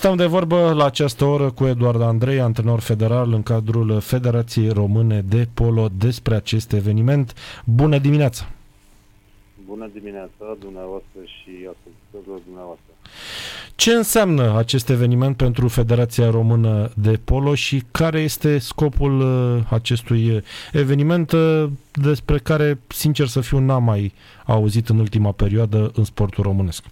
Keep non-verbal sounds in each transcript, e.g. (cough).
Stăm de vorbă la această oră cu Eduard Andrei, antrenor federal în cadrul Federației Române de Polo despre acest eveniment. Bună dimineața! Bună dimineața dumneavoastră și ascultătorilor dumneavoastră. Ce înseamnă acest eveniment pentru Federația Română de Polo și care este scopul uh, acestui eveniment uh, despre care, sincer să fiu, n-am mai auzit în ultima perioadă în sportul românesc?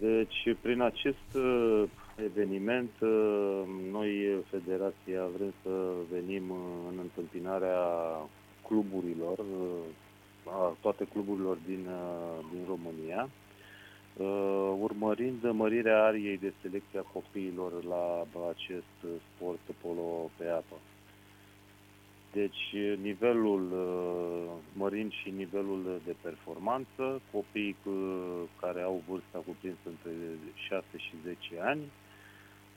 Deci, prin acest uh, eveniment, uh, noi, Federația, vrem să venim în întâmpinarea cluburilor, uh, a toate cluburilor din, din România, urmărind mărirea ariei de selecție a copiilor la acest sport polo pe apă. Deci nivelul uh, mărind și nivelul de performanță, copiii care au vârsta cuprinsă între 6 și 10 ani,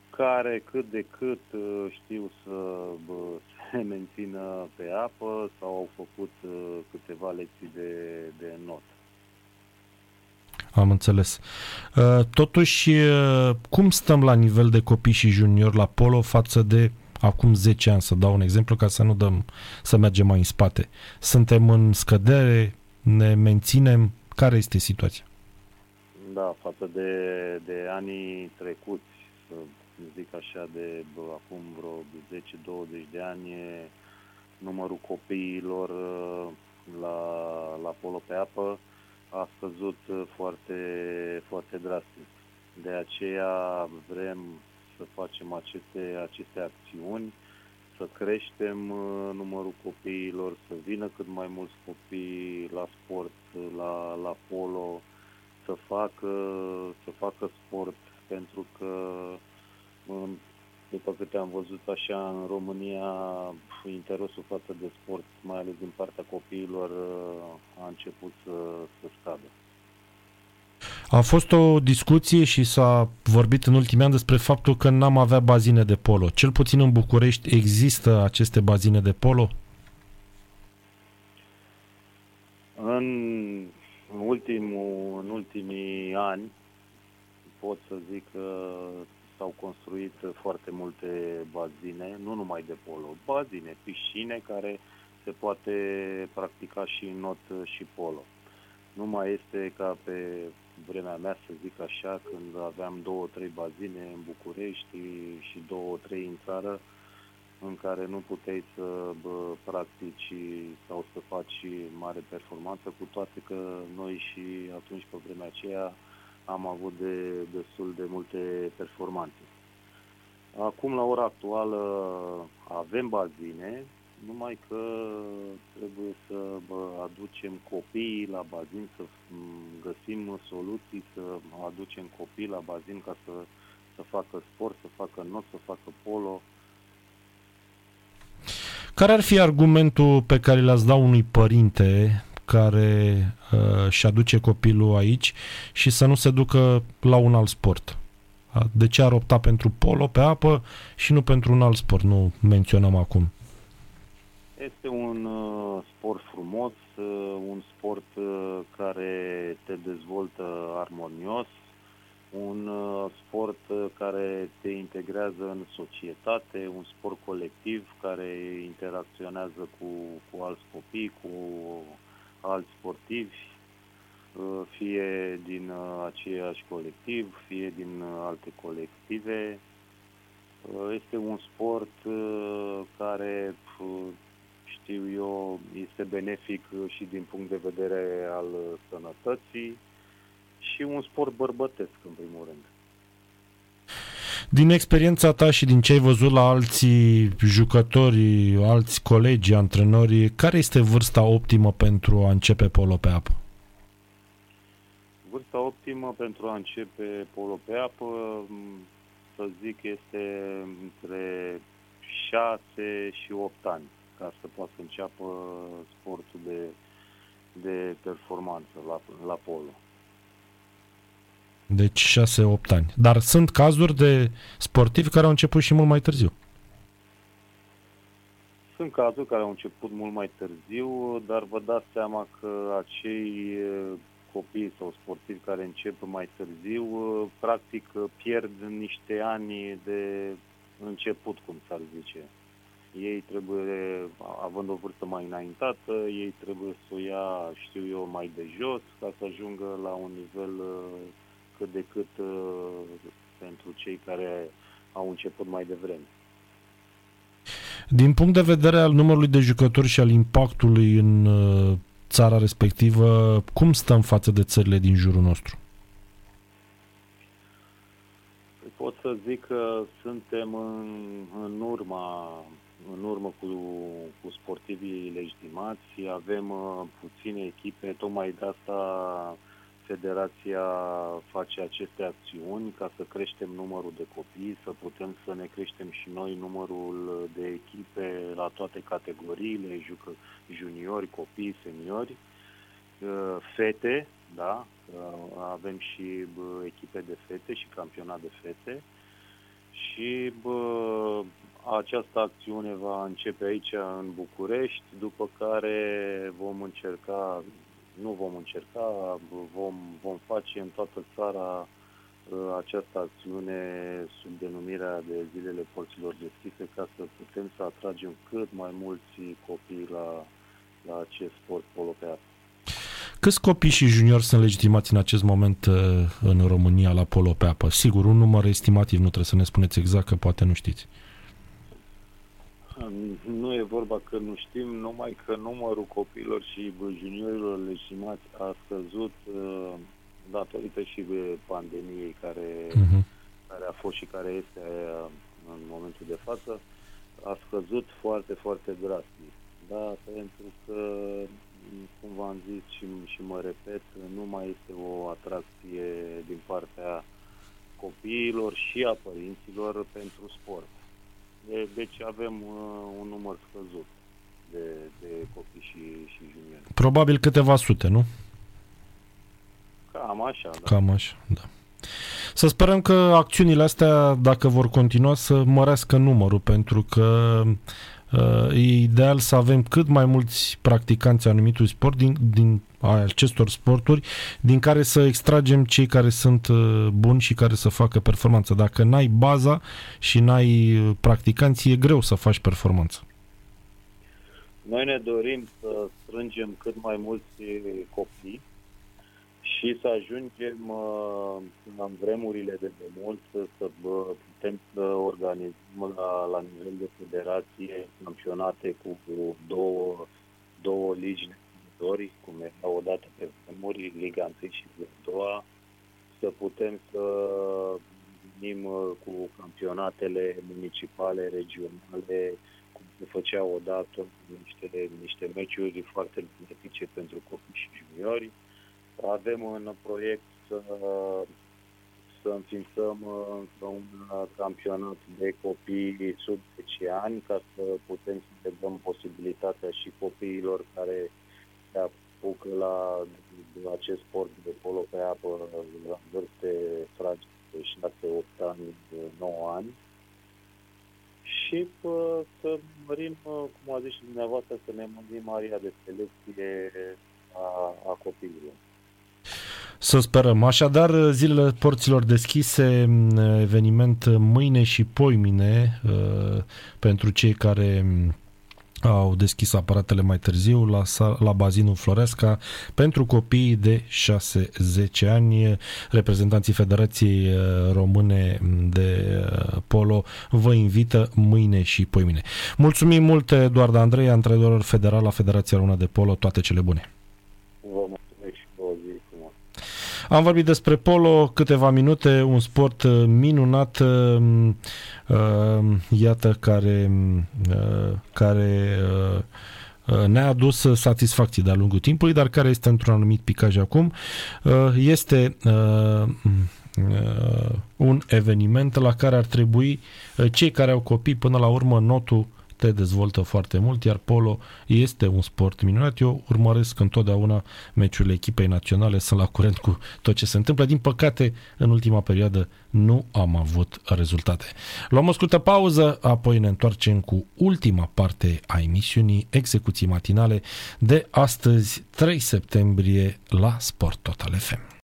care cât de cât uh, știu să (laughs) se mențină pe apă sau au făcut uh, câteva lecții de, de not. Am înțeles. Totuși, cum stăm la nivel de copii și juniori la polo față de acum 10 ani, să dau un exemplu ca să nu dăm să mergem mai în spate. Suntem în scădere, ne menținem, care este situația? Da, față de, de anii trecuți, să zic așa, de bă, acum vreo 10-20 de ani, numărul copiilor uh, la, la polo pe apă a scăzut foarte, foarte drastic. De aceea vrem să facem aceste, aceste acțiuni, să creștem uh, numărul copiilor, să vină cât mai mulți copii la sport, la, la polo, să facă, să facă sport, pentru că după câte am văzut așa în România, interesul față de sport, mai ales din partea copiilor, uh, a început să, să scadă. A fost o discuție și s-a vorbit în ultimii ani despre faptul că n-am avea bazine de polo. Cel puțin în București există aceste bazine de polo? În, ultimul, în ultimii ani pot să zic că s-au construit foarte multe bazine, nu numai de polo, bazine, piscine care se poate practica și not și polo. Nu mai este ca pe vremea mea, să zic așa, când aveam două, trei bazine în București și două, trei în țară, în care nu puteai să bă, practici sau să faci mare performanță, cu toate că noi și atunci, pe vremea aceea, am avut de, destul de multe performanțe. Acum, la ora actuală, avem bazine, numai că trebuie să bă, aducem copiii la bazin, să găsim soluții, să aducem copii la bazin ca să, să facă sport, să facă not, să facă polo. Care ar fi argumentul pe care l-ați da unui părinte care uh, și aduce copilul aici și să nu se ducă la un alt sport? De ce ar opta pentru polo pe apă și nu pentru un alt sport? Nu menționăm acum. Este un uh, sport frumos, uh, un sport uh, care te dezvoltă armonios, un uh, sport uh, care te integrează în societate, un sport colectiv care interacționează cu, cu alți copii, cu alți sportivi, uh, fie din uh, aceeași colectiv, fie din uh, alte colective. Uh, este un sport uh, care știu eu, este benefic și din punct de vedere al sănătății și un sport bărbătesc, în primul rând. Din experiența ta și din ce ai văzut la alții jucători, alți colegi, antrenori, care este vârsta optimă pentru a începe polo pe apă? Vârsta optimă pentru a începe polo pe apă, să zic, este între 6 și 8 ani ca să poată să înceapă sportul de, de performanță la, la polo. Deci 6-8 ani. Dar sunt cazuri de sportivi care au început și mult mai târziu. Sunt cazuri care au început mult mai târziu, dar vă dați seama că acei copii sau sportivi care încep mai târziu, practic pierd niște ani de început, cum s-ar zice. Ei trebuie, având o vârstă mai înaintată, ei trebuie să o ia, știu eu, mai de jos ca să ajungă la un nivel cât de cât pentru cei care au început mai devreme. Din punct de vedere al numărului de jucători și al impactului în uh, țara respectivă, cum stăm față de țările din jurul nostru? Păi pot să zic că suntem în, în urma în urmă cu, cu sportivii legitimați, avem uh, puține echipe, tocmai de asta Federația face aceste acțiuni ca să creștem numărul de copii, să putem să ne creștem și noi numărul de echipe la toate categoriile, jucă juniori, copii, seniori, uh, fete, da, uh, avem și echipe de fete și campionat de fete și bă, această acțiune va începe aici în București, după care vom încerca nu vom încerca, vom, vom face în toată țara uh, această acțiune sub denumirea de zilele porților deschise ca să putem să atragem cât mai mulți copii la, la acest sport polo pe apă. Câți copii și juniori sunt legitimați în acest moment uh, în România la polo pe apă? Sigur, un număr estimativ, nu trebuie să ne spuneți exact, că poate nu știți. Nu e vorba că nu știm, numai că numărul copiilor și juniorilor legitimați a scăzut uh, datorită și pandemiei care, uh-huh. care a fost și care este uh, în momentul de față, a scăzut foarte, foarte drastic. Da, pentru că, cum v-am zis și, și mă repet, nu mai este o atracție din partea copiilor și a părinților pentru sport. De, deci avem uh, un număr scăzut de, de copii și, și juniori. Probabil câteva sute, nu? Cam așa, da. Cam așa, da. Să sperăm că acțiunile astea, dacă vor continua, să mărească numărul, pentru că uh, e ideal să avem cât mai mulți practicanți anumitui sport din, din acestor sporturi, din care să extragem cei care sunt uh, buni și care să facă performanță. Dacă n-ai baza și n-ai uh, practicanți, e greu să faci performanță. Noi ne dorim să strângem cât mai mulți copii și să ajungem uh, în vremurile de demult să putem să organizăm la, la nivel de federație campionate cu două, două ligi jucători, cum era odată pe vremuri, Liga 1 și Liga 2, să putem să venim uh, cu campionatele municipale, regionale, cum se făcea odată, niște, niște meciuri foarte benefice pentru copii și juniori. Avem în proiect să, să înființăm uh, un campionat de copii sub 10 ani ca să putem să le dăm posibilitatea și copiilor care se apucă la, la acest sport de polo pe apă la vârste fragile de 6-8 ani, 9 ani. Și pă, să mărim, cum a zis și dumneavoastră, să ne mărim aria de selecție a, a copiilor. Să sperăm. Așadar, zilele porților deschise, eveniment mâine și poimine uh, pentru cei care au deschis aparatele mai târziu la, la bazinul Floresca pentru copiii de 6-10 ani. Reprezentanții Federației uh, Române de uh, Polo vă invită mâine și poimine. Mulțumim mult, Eduard Andrei, antrenor federal la Federația Română de Polo. Toate cele bune! Am vorbit despre polo câteva minute, un sport uh, minunat, uh, uh, iată, care, care ne-a adus satisfacții de-a lungul timpului, dar care este într-un anumit picaj acum. Este un eveniment la care ar trebui cei care au copii până la urmă notul te dezvoltă foarte mult, iar polo este un sport minunat. Eu urmăresc întotdeauna meciurile echipei naționale, sunt la curent cu tot ce se întâmplă. Din păcate, în ultima perioadă nu am avut rezultate. Luăm o scurtă pauză, apoi ne întoarcem cu ultima parte a emisiunii Execuții Matinale de astăzi, 3 septembrie, la Sport Total FM.